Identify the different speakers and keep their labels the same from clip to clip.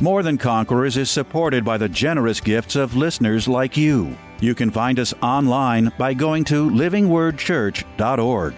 Speaker 1: More Than Conquerors is supported by the generous gifts of listeners like you. You can find us online by going to livingwordchurch.org.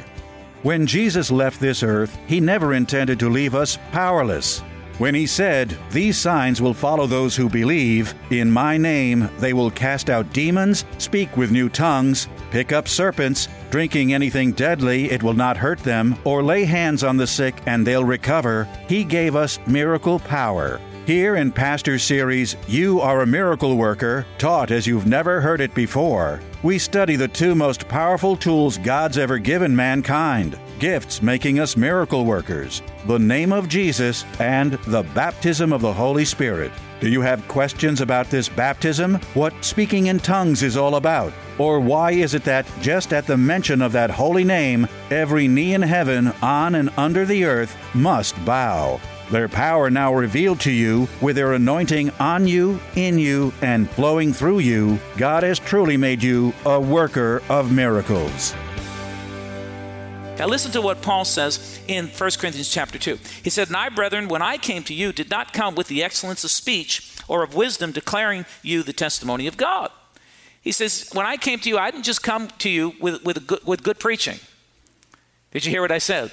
Speaker 1: When Jesus left this earth, he never intended to leave us powerless. When he said, These signs will follow those who believe, in my name they will cast out demons, speak with new tongues, pick up serpents, drinking anything deadly, it will not hurt them, or lay hands on the sick and they'll recover, he gave us miracle power. Here in Pastor Series, You Are a Miracle Worker, taught as you've never heard it before, we study the two most powerful tools God's ever given mankind gifts making us miracle workers, the name of Jesus, and the baptism of the Holy Spirit. Do you have questions about this baptism? What speaking in tongues is all about? Or why is it that just at the mention of that holy name, every knee in heaven, on and under the earth must bow? Their power now revealed to you, with their anointing on you, in you, and flowing through you, God has truly made you a worker of miracles.
Speaker 2: Now listen to what Paul says in 1 Corinthians chapter 2. He said, And I, brethren, when I came to you, did not come with the excellence of speech or of wisdom, declaring you the testimony of God. He says, When I came to you, I didn't just come to you with, with, good, with good preaching. Did you hear what I said?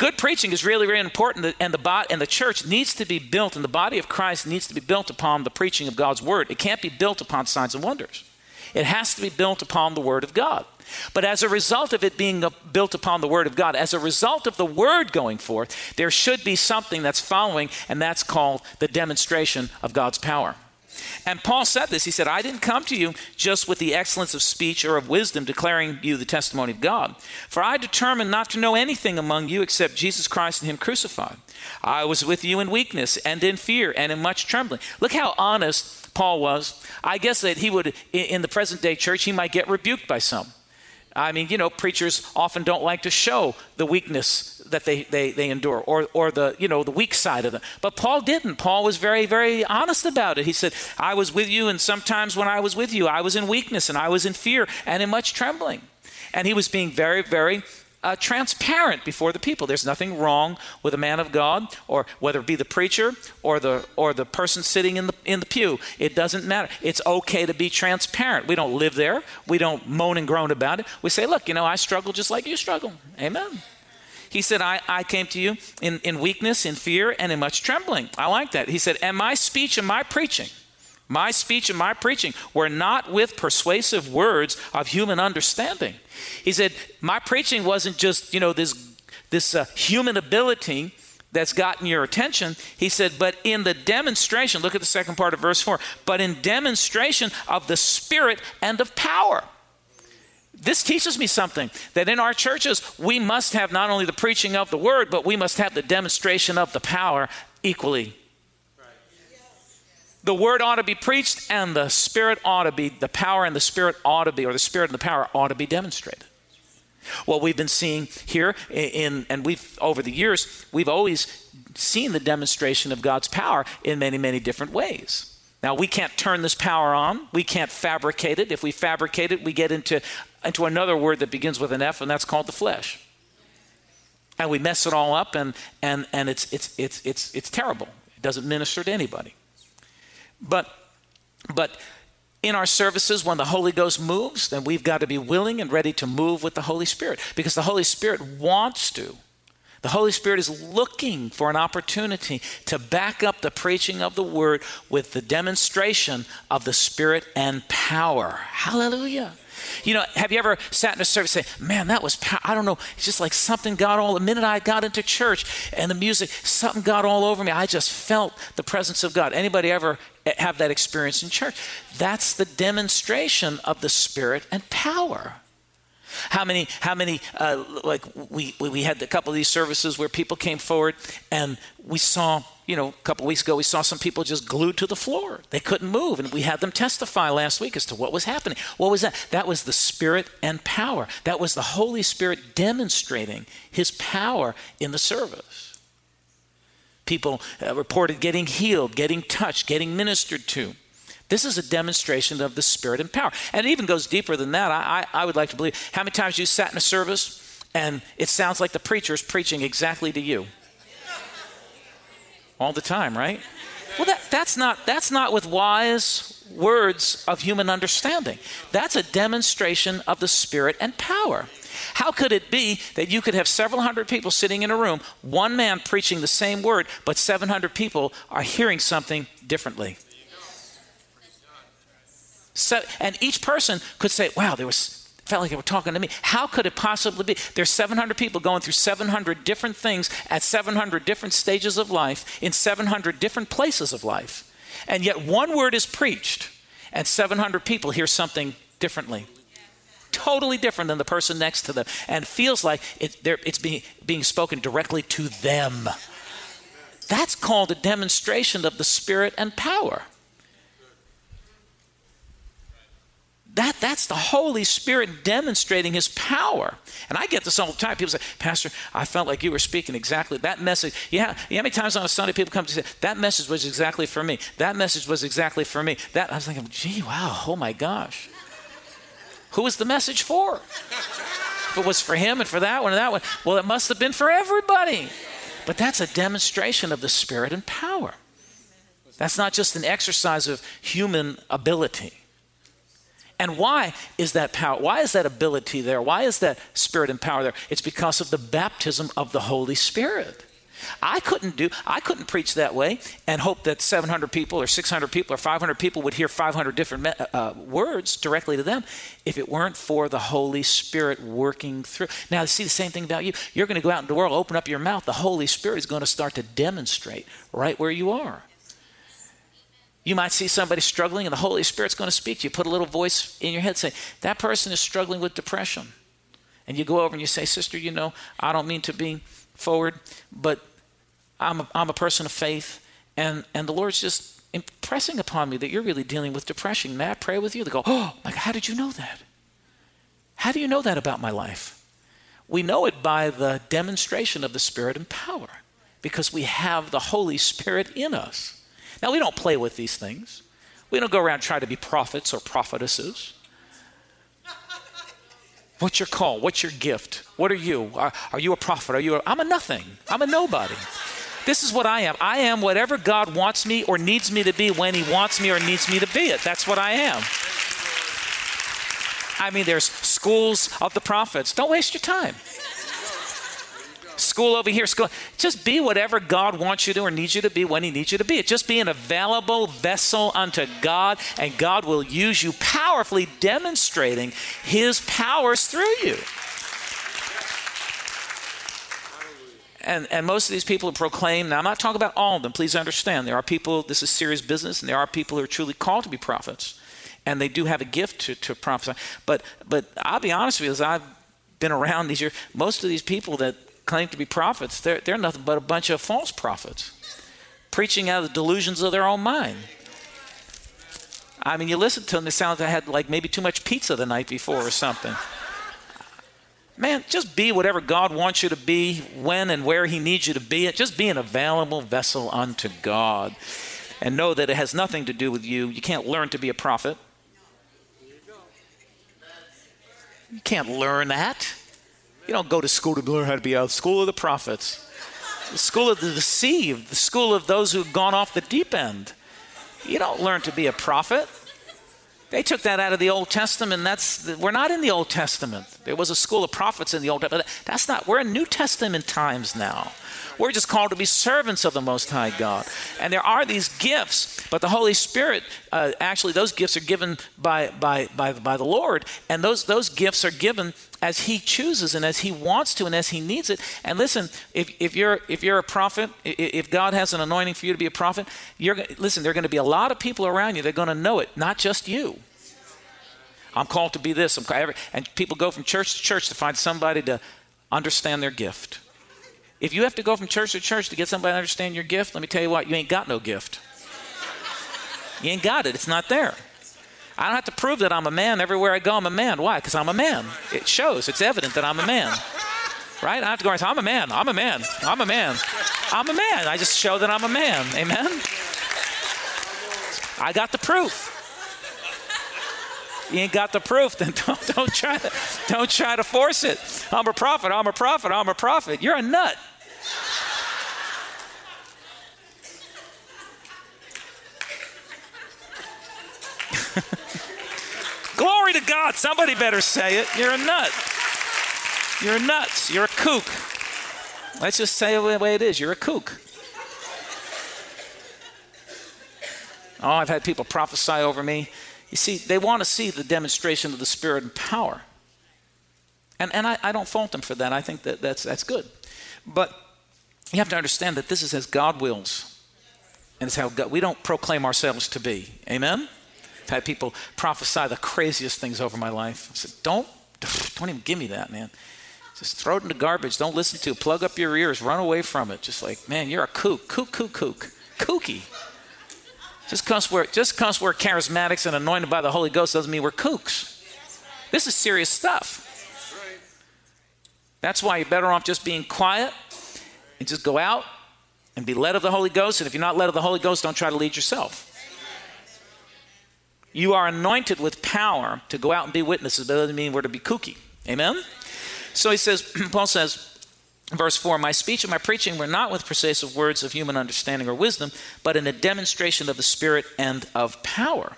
Speaker 2: Good preaching is really, really important, and the, body, and the church needs to be built, and the body of Christ needs to be built upon the preaching of God's word. It can't be built upon signs and wonders. It has to be built upon the word of God. But as a result of it being built upon the Word of God, as a result of the Word going forth, there should be something that's following, and that's called the demonstration of God's power. And Paul said this. He said, I didn't come to you just with the excellence of speech or of wisdom, declaring you the testimony of God. For I determined not to know anything among you except Jesus Christ and Him crucified. I was with you in weakness and in fear and in much trembling. Look how honest Paul was. I guess that he would, in the present day church, he might get rebuked by some. I mean, you know, preachers often don't like to show the weakness that they, they, they endure or, or the, you know, the weak side of them. But Paul didn't. Paul was very, very honest about it. He said, I was with you, and sometimes when I was with you, I was in weakness and I was in fear and in much trembling. And he was being very, very uh, transparent before the people. There's nothing wrong with a man of God, or whether it be the preacher or the or the person sitting in the in the pew. It doesn't matter. It's okay to be transparent. We don't live there. We don't moan and groan about it. We say, look, you know, I struggle just like you struggle. Amen. He said, I, I came to you in, in weakness, in fear, and in much trembling. I like that. He said, And my speech and my preaching, my speech and my preaching were not with persuasive words of human understanding he said, My preaching wasn't just, you know, this, this uh, human ability that's gotten your attention. He said, But in the demonstration, look at the second part of verse 4, but in demonstration of the Spirit and of power. This teaches me something that in our churches, we must have not only the preaching of the word, but we must have the demonstration of the power equally the word ought to be preached and the spirit ought to be the power and the spirit ought to be or the spirit and the power ought to be demonstrated. What we've been seeing here in and we've over the years we've always seen the demonstration of god's power in many many different ways. Now we can't turn this power on. We can't fabricate it. If we fabricate it we get into into another word that begins with an f and that's called the flesh. And we mess it all up and and and it's it's it's it's it's terrible. It doesn't minister to anybody but, but in our services, when the Holy Ghost moves, then we've got to be willing and ready to move with the Holy Spirit because the Holy Spirit wants to. The Holy Spirit is looking for an opportunity to back up the preaching of the word with the demonstration of the Spirit and power. Hallelujah. You know, have you ever sat in a service and say, man, that was. I don't know, it's just like something got all, the minute I got into church and the music, something got all over me. I just felt the presence of God. Anybody ever have that experience in church? That's the demonstration of the Spirit and power. How many, how many, uh, like we, we had a couple of these services where people came forward and we saw, you know, a couple weeks ago, we saw some people just glued to the floor. They couldn't move. And we had them testify last week as to what was happening. What was that? That was the Spirit and power. That was the Holy Spirit demonstrating His power in the service. People uh, reported getting healed, getting touched, getting ministered to. This is a demonstration of the Spirit and power. And it even goes deeper than that. I, I, I would like to believe. How many times you sat in a service and it sounds like the preacher is preaching exactly to you? all the time, right? Well, that, that's, not, that's not with wise words of human understanding. That's a demonstration of the Spirit and power. How could it be that you could have several hundred people sitting in a room, one man preaching the same word, but 700 people are hearing something differently? So, and each person could say, wow, there was felt like they were talking to me. How could it possibly be? There's 700 people going through 700 different things at 700 different stages of life in 700 different places of life. And yet one word is preached and 700 people hear something differently. Totally different than the person next to them and feels like it, it's being, being spoken directly to them. That's called a demonstration of the Spirit and power. That, that's the Holy Spirit demonstrating His power. And I get this all the time. People say, Pastor, I felt like you were speaking exactly that message. Yeah, you know how many times on a Sunday people come to say, that message was exactly for me. That message was exactly for me. That I was thinking, gee, wow, oh my gosh. Who was the message for? If it was for him and for that one and that one, well, it must have been for everybody. But that's a demonstration of the Spirit and power. That's not just an exercise of human ability. And why is that power? Why is that ability there? Why is that spirit and power there? It's because of the baptism of the Holy Spirit. I couldn't do I couldn't preach that way and hope that 700 people or 600 people or 500 people would hear 500 different uh, uh, words directly to them if it weren't for the Holy Spirit working through. Now, see the same thing about you. You're going to go out in the world, open up your mouth. The Holy Spirit is going to start to demonstrate right where you are. You might see somebody struggling, and the Holy Spirit's going to speak to you. Put a little voice in your head, saying, That person is struggling with depression. And you go over and you say, Sister, you know, I don't mean to be forward, but I'm a, I'm a person of faith, and, and the Lord's just impressing upon me that you're really dealing with depression. May I pray with you? They go, Oh, my God, how did you know that? How do you know that about my life? We know it by the demonstration of the Spirit and power because we have the Holy Spirit in us. Now, we don't play with these things. We don't go around trying to be prophets or prophetesses. What's your call? What's your gift? What are you? Are, are you a prophet? Are you? A, I'm a nothing. I'm a nobody. This is what I am. I am whatever God wants me or needs me to be when He wants me or needs me to be it. That's what I am. I mean, there's schools of the prophets. Don't waste your time school over here, school. Just be whatever God wants you to or needs you to be when He needs you to be. It just be an available vessel unto God, and God will use you powerfully, demonstrating His powers through you. And, and most of these people who proclaim, now I'm not talking about all of them, please understand. There are people, this is serious business, and there are people who are truly called to be prophets. And they do have a gift to, to prophesy. But, but I'll be honest with you, as I've been around these years, most of these people that claim to be prophets, they're, they're nothing but a bunch of false prophets, preaching out of the delusions of their own mind. I mean, you listen to them, it sounds like they had like maybe too much pizza the night before or something. Man, just be whatever God wants you to be, when and where He needs you to be. Just be an available vessel unto God. And know that it has nothing to do with you. You can't learn to be a prophet. You can't learn that. You don't go to school to learn how to be a school of the prophets, the school of the deceived, the school of those who've gone off the deep end. You don't learn to be a prophet. They took that out of the Old Testament. That's we're not in the Old Testament. There was a school of prophets in the Old Testament. That's not. We're in New Testament times now. We're just called to be servants of the Most High God. And there are these gifts, but the Holy Spirit, uh, actually, those gifts are given by, by, by, by the Lord. And those, those gifts are given as He chooses and as He wants to and as He needs it. And listen, if, if, you're, if you're a prophet, if God has an anointing for you to be a prophet, you're, listen, there are going to be a lot of people around you that are going to know it, not just you. I'm called to be this. I'm, and people go from church to church to find somebody to understand their gift If you have to go from church to church to get somebody to understand your gift, let me tell you what, you ain't got no gift. You ain't got it, it's not there. I don't have to prove that I'm a man everywhere I go. I'm a man. Why? Because I'm a man. It shows. It's evident that I'm a man. Right? I don't have to go and say, I'm a man. I'm a man. I'm a man. I'm a man. I just show that I'm a man. Amen? I got the proof. You ain't got the proof, then don't, don't, try to, don't try to force it. I'm a prophet. I'm a prophet. I'm a prophet. You're a nut. Glory to God. Somebody better say it. You're a nut. You're nuts. You're a kook. Let's just say it the way it is. You're a kook. Oh, I've had people prophesy over me. You see, they want to see the demonstration of the Spirit and power. And, and I, I don't fault them for that. I think that that's, that's good. But you have to understand that this is as God wills. And it's how God, we don't proclaim ourselves to be. Amen? I've had people prophesy the craziest things over my life. I said, don't, don't even give me that, man. Just throw it in the garbage. Don't listen to it. Plug up your ears. Run away from it. Just like, man, you're a kook, kook, kook, kook, kooky. Just because we're just because we're charismatics and anointed by the Holy Ghost doesn't mean we're kooks. This is serious stuff. That's why you're better off just being quiet and just go out and be led of the Holy Ghost. And if you're not led of the Holy Ghost, don't try to lead yourself. You are anointed with power to go out and be witnesses, that doesn't mean we're to be kooky. Amen? So he says, Paul says, Verse 4 My speech and my preaching were not with persuasive words of human understanding or wisdom, but in a demonstration of the Spirit and of power.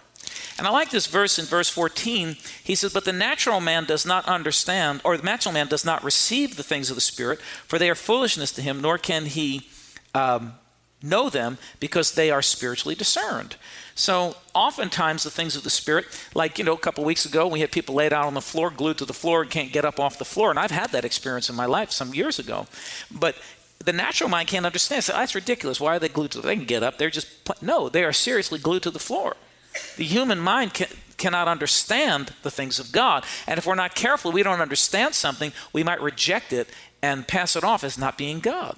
Speaker 2: And I like this verse in verse 14. He says, But the natural man does not understand, or the natural man does not receive the things of the Spirit, for they are foolishness to him, nor can he um, know them because they are spiritually discerned. So oftentimes the things of the spirit, like you know, a couple weeks ago we had people laid out on the floor, glued to the floor, and can't get up off the floor. And I've had that experience in my life some years ago. But the natural mind can't understand. So that's ridiculous. Why are they glued to? The, they can get up. They're just no. They are seriously glued to the floor. The human mind can, cannot understand the things of God, and if we're not careful, we don't understand something. We might reject it and pass it off as not being God.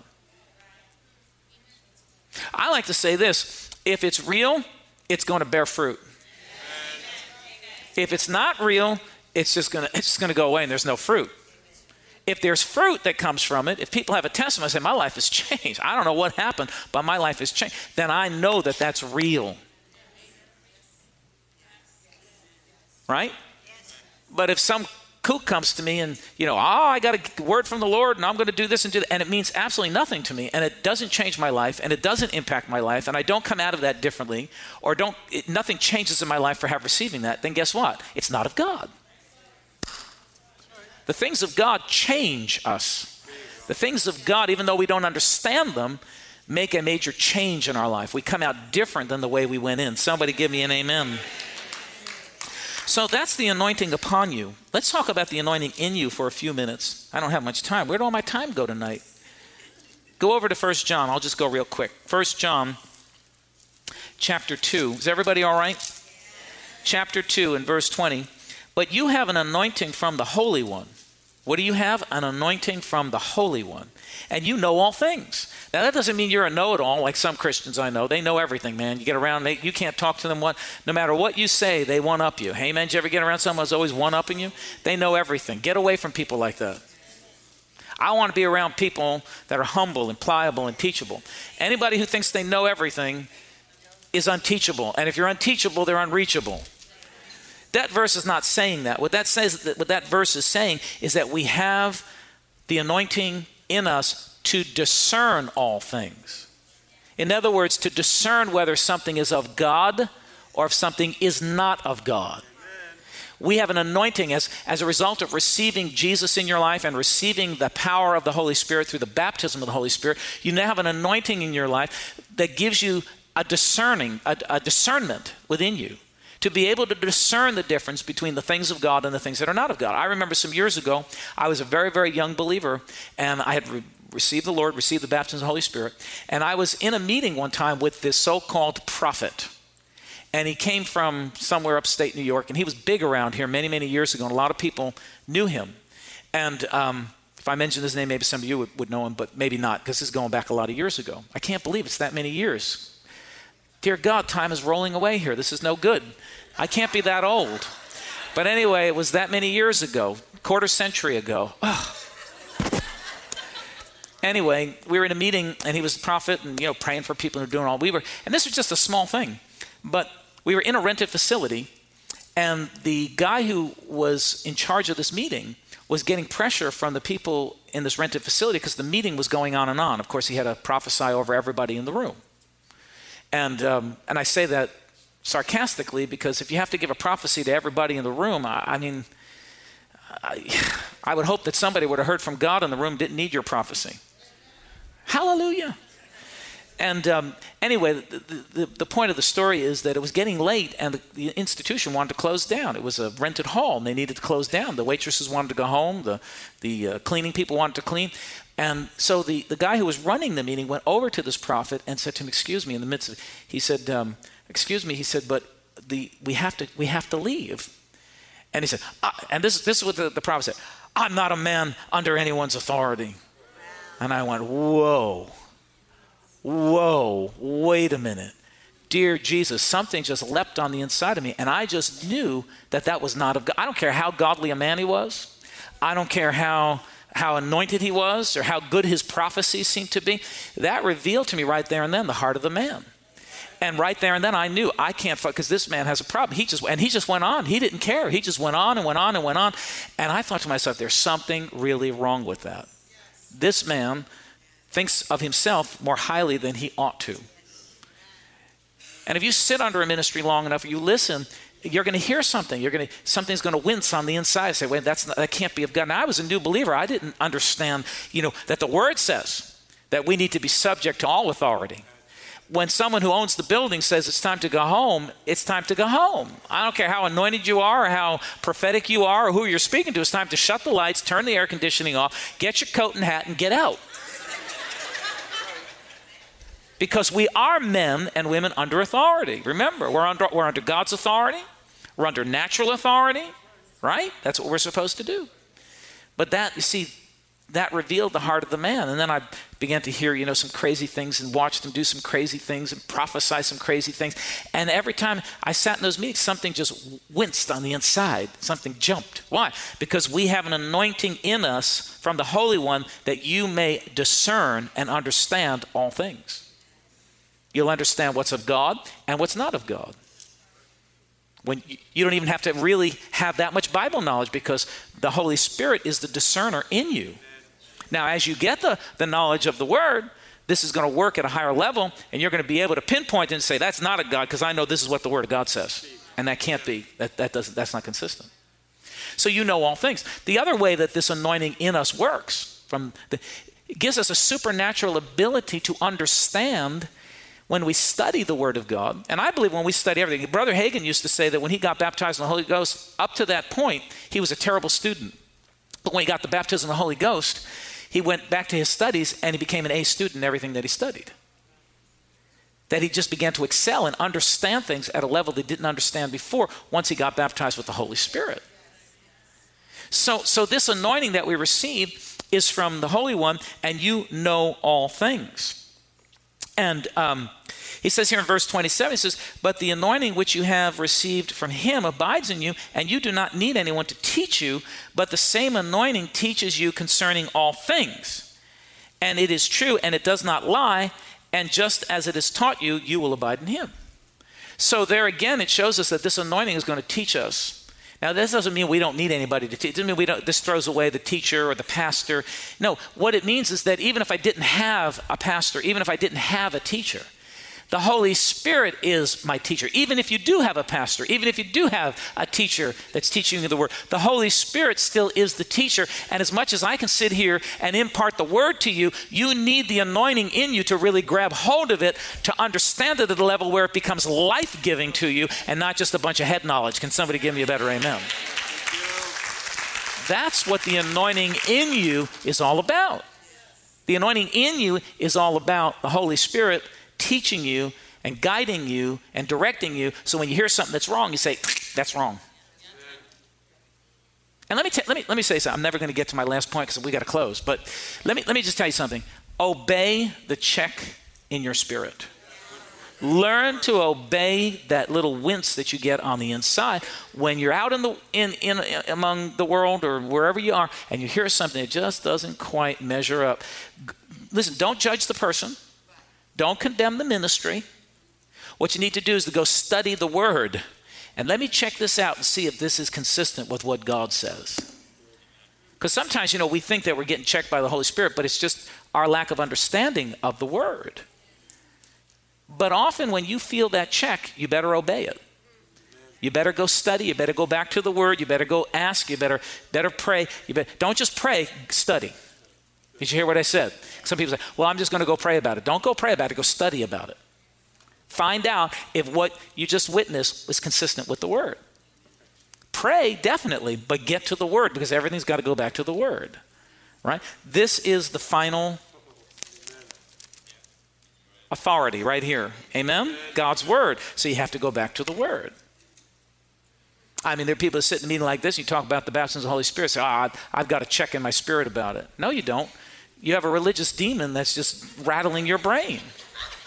Speaker 2: I like to say this: if it's real, it's going to bear fruit. If it's not real, it's just going to it's just going to go away and there's no fruit. If there's fruit that comes from it, if people have a testimony, say my life has changed. I don't know what happened, but my life has changed. Then I know that that's real. Right? But if some kook comes to me and, you know, oh, I got a word from the Lord and I'm going to do this and do that. And it means absolutely nothing to me. And it doesn't change my life and it doesn't impact my life. And I don't come out of that differently or don't, it, nothing changes in my life for have receiving that. Then guess what? It's not of God. The things of God change us. The things of God, even though we don't understand them, make a major change in our life. We come out different than the way we went in. Somebody give me an amen. So that's the anointing upon you. Let's talk about the anointing in you for a few minutes. I don't have much time. Where did all my time go tonight? Go over to First John. I'll just go real quick. First John chapter 2. Is everybody all right? Chapter 2 and verse 20. But you have an anointing from the Holy One. What do you have? An anointing from the Holy One. And you know all things. Now, that doesn't mean you're a know it all like some Christians I know. They know everything, man. You get around, they, you can't talk to them. What, no matter what you say, they one up you. Hey, man, did you ever get around someone who's always one upping you? They know everything. Get away from people like that. I want to be around people that are humble and pliable and teachable. Anybody who thinks they know everything is unteachable. And if you're unteachable, they're unreachable. That verse is not saying that. What that says, what that verse is saying is that we have the anointing in us to discern all things. In other words, to discern whether something is of God or if something is not of God. We have an anointing as, as a result of receiving Jesus in your life and receiving the power of the Holy Spirit through the baptism of the Holy Spirit. You now have an anointing in your life that gives you a discerning, a, a discernment within you to be able to discern the difference between the things of God and the things that are not of God. I remember some years ago, I was a very, very young believer, and I had re- received the Lord, received the baptism of the Holy Spirit. And I was in a meeting one time with this so called prophet. And he came from somewhere upstate New York, and he was big around here many, many years ago, and a lot of people knew him. And um, If I mention his name, maybe some of you would, would know him, but maybe not, because this is going back a lot of years ago. I can't believe it's that many years. Dear God, time is rolling away here. This is no good. I can't be that old. But anyway, it was that many years ago, quarter century ago. Anyway, we were in a meeting, and he was a prophet, and you know, praying for people who doing all we were. And this was just a small thing, but we were in a rented facility, and the guy who was in charge of this meeting was getting pressure from the people in this rented facility because the meeting was going on and on. Of course, he had to prophesy over everybody in the room. And, um, and I say that sarcastically because if you have to give a prophecy to everybody in the room, I, I mean, I, I would hope that somebody would have heard from God in the room didn't need your prophecy. Hallelujah. And um, anyway, the, the, the, point of the story is that it was getting late and the, the, institution wanted to close down. It was a rented hall and they needed to close down. The waitresses wanted to go home, the, the uh, cleaning people wanted to clean. And so the, the guy who was running the meeting went over to this prophet and said to him, Excuse me, in the midst of he said, um, Excuse me, he said, but the, we, have to, we have to leave. And he said, ah, and this, this is what the, the prophet said I'm not a man under anyone's authority. And I went, Whoa, whoa, wait a minute. Dear Jesus, something just leapt on the inside of me, and I just knew that that was not of God. I don't care how godly a man he was. I don't care how how anointed he was or how good his prophecies seemed to be. That revealed to me right there and then the heart of the man. And right there and then I knew I can't fuck because this man has a problem. He just and he just went on. He didn't care. He just went on and went on and went on. And I thought to myself, there's something really wrong with that. This man thinks of himself more highly than he ought to. And if you sit under a ministry long enough, you listen, you're going to hear something. You're going to something's going to wince on the inside. Say, "Wait, that's not, that can't be of God." Now, I was a new believer. I didn't understand, you know, that the Word says that we need to be subject to all authority. When someone who owns the building says it's time to go home, it's time to go home. I don't care how anointed you are, or how prophetic you are, or who you're speaking to. It's time to shut the lights, turn the air conditioning off, get your coat and hat, and get out because we are men and women under authority. Remember, we're under, we're under God's authority, we're under natural authority, right? That's what we're supposed to do. But that, you see, that revealed the heart of the man. And then I began to hear, you know, some crazy things and watch them do some crazy things and prophesy some crazy things. And every time I sat in those meetings, something just winced on the inside. Something jumped. Why? Because we have an anointing in us from the Holy One that you may discern and understand all things. You'll understand what's of God and what's not of God. When you don't even have to really have that much Bible knowledge because the Holy Spirit is the discerner in you. Now, as you get the, the knowledge of the Word, this is going to work at a higher level, and you're going to be able to pinpoint and say, That's not a God, because I know this is what the Word of God says. And that can't be, that, that doesn't, that's not consistent. So you know all things. The other way that this anointing in us works, from the, it gives us a supernatural ability to understand when we study the Word of God, and I believe when we study everything, Brother Hagin used to say that when he got baptized in the Holy Ghost, up to that point, he was a terrible student. But when he got the baptism of the Holy Ghost, he went back to his studies and he became an A student in everything that he studied. That he just began to excel and understand things at a level they didn't understand before once he got baptized with the Holy Spirit. So, so this anointing that we receive is from the Holy One, and you know all things. And um, he says here in verse 27, he says, But the anointing which you have received from him abides in you, and you do not need anyone to teach you, but the same anointing teaches you concerning all things. And it is true, and it does not lie, and just as it is taught you, you will abide in him. So there again, it shows us that this anointing is going to teach us now, this doesn't mean we don't need anybody to teach. It doesn't mean we don't, this throws away the teacher or the pastor. No, what it means is that even if I didn't have a pastor, even if I didn't have a teacher, the Holy Spirit is my teacher. Even if you do have a pastor, even if you do have a teacher that's teaching you the word, the Holy Spirit still is the teacher. And as much as I can sit here and impart the word to you, you need the anointing in you to really grab hold of it, to understand it at a level where it becomes life giving to you and not just a bunch of head knowledge. Can somebody give me a better amen? That's what the anointing in you is all about. The anointing in you is all about the Holy Spirit teaching you and guiding you and directing you. So when you hear something that's wrong, you say, that's wrong. And let me, t- let me, let me say something. I'm never going to get to my last point because we got to close. But let me, let me just tell you something. Obey the check in your spirit. Learn to obey that little wince that you get on the inside when you're out in the in, in among the world or wherever you are, and you hear something that just doesn't quite measure up. Listen, don't judge the person. Don't condemn the ministry. What you need to do is to go study the word. And let me check this out and see if this is consistent with what God says. Because sometimes, you know, we think that we're getting checked by the Holy Spirit, but it's just our lack of understanding of the word. But often when you feel that check, you better obey it. You better go study. You better go back to the Word. You better go ask. You better better pray. You better, don't just pray. Study. Did you hear what I said? Some people say, "Well, I'm just going to go pray about it." Don't go pray about it. Go study about it. Find out if what you just witnessed was consistent with the Word. Pray definitely, but get to the Word because everything's got to go back to the Word. Right? This is the final authority right here. Amen? God's word. So you have to go back to the word. I mean, there are people that sit in a meeting like this, and you talk about the baptism of the Holy Spirit, say, ah, oh, I've got to check in my spirit about it. No, you don't. You have a religious demon that's just rattling your brain.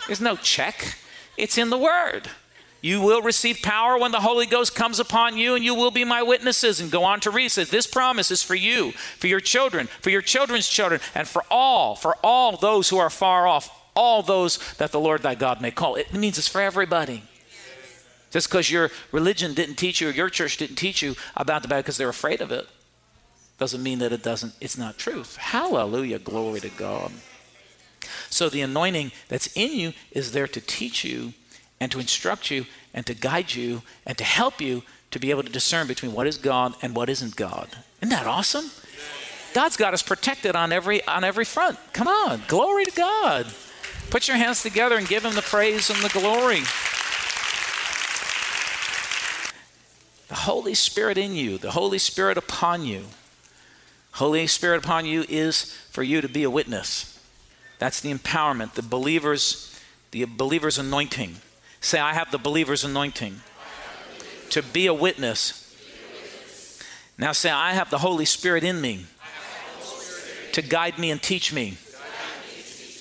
Speaker 2: There's no check, it's in the word. You will receive power when the Holy Ghost comes upon you, and you will be my witnesses. And go on to read, says, This promise is for you, for your children, for your children's children, and for all, for all those who are far off, all those that the Lord thy God may call. It means it's for everybody. Just because your religion didn't teach you or your church didn't teach you about the Bible because they're afraid of it doesn't mean that it doesn't it's not truth. Hallelujah, glory to God. So the anointing that's in you is there to teach you and to instruct you and to guide you and to help you to be able to discern between what is God and what isn't God. Isn't that awesome? God's got us protected on every on every front. Come on, glory to God. Put your hands together and give him the praise and the glory. The Holy Spirit in you, the Holy Spirit upon you. Holy Spirit upon you is for you to be a witness. That's the empowerment, the believer's, the believer's anointing. Say, I have the believer's anointing to be a witness. Now say, I have the Holy Spirit in me to guide me and teach me.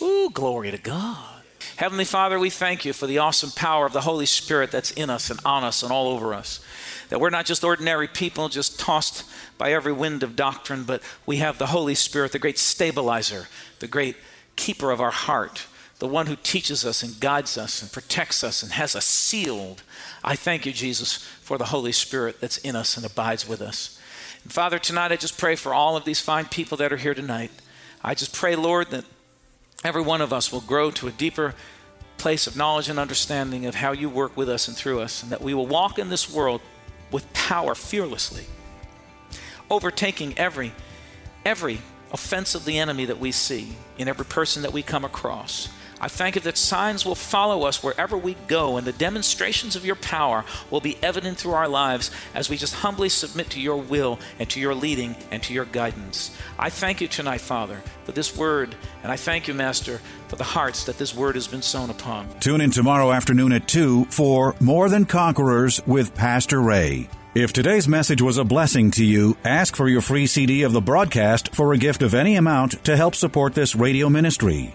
Speaker 2: Ooh, glory to God. Heavenly Father, we thank you for the awesome power of the Holy Spirit that's in us and on us and all over us. That we're not just ordinary people, just tossed by every wind of doctrine, but we have the Holy Spirit, the great stabilizer, the great keeper of our heart, the one who teaches us and guides us and protects us and has us sealed. I thank you, Jesus, for the Holy Spirit that's in us and abides with us. And Father, tonight I just pray for all of these fine people that are here tonight. I just pray, Lord, that every one of us will grow to a deeper place of knowledge and understanding of how you work with us and through us, and that we will walk in this world with power fearlessly, overtaking every every offense of the enemy that we see in every person that we come across. I thank you that signs will follow us wherever we go, and the demonstrations of your power will be evident through our lives as we just humbly submit to your will and to your leading and to your guidance. I thank you tonight, Father, for this word, and I thank you, Master, for the hearts that this word has been sown upon.
Speaker 1: Tune in tomorrow afternoon at 2 for More Than Conquerors with Pastor Ray. If today's message was a blessing to you, ask for your free CD of the broadcast for a gift of any amount to help support this radio ministry.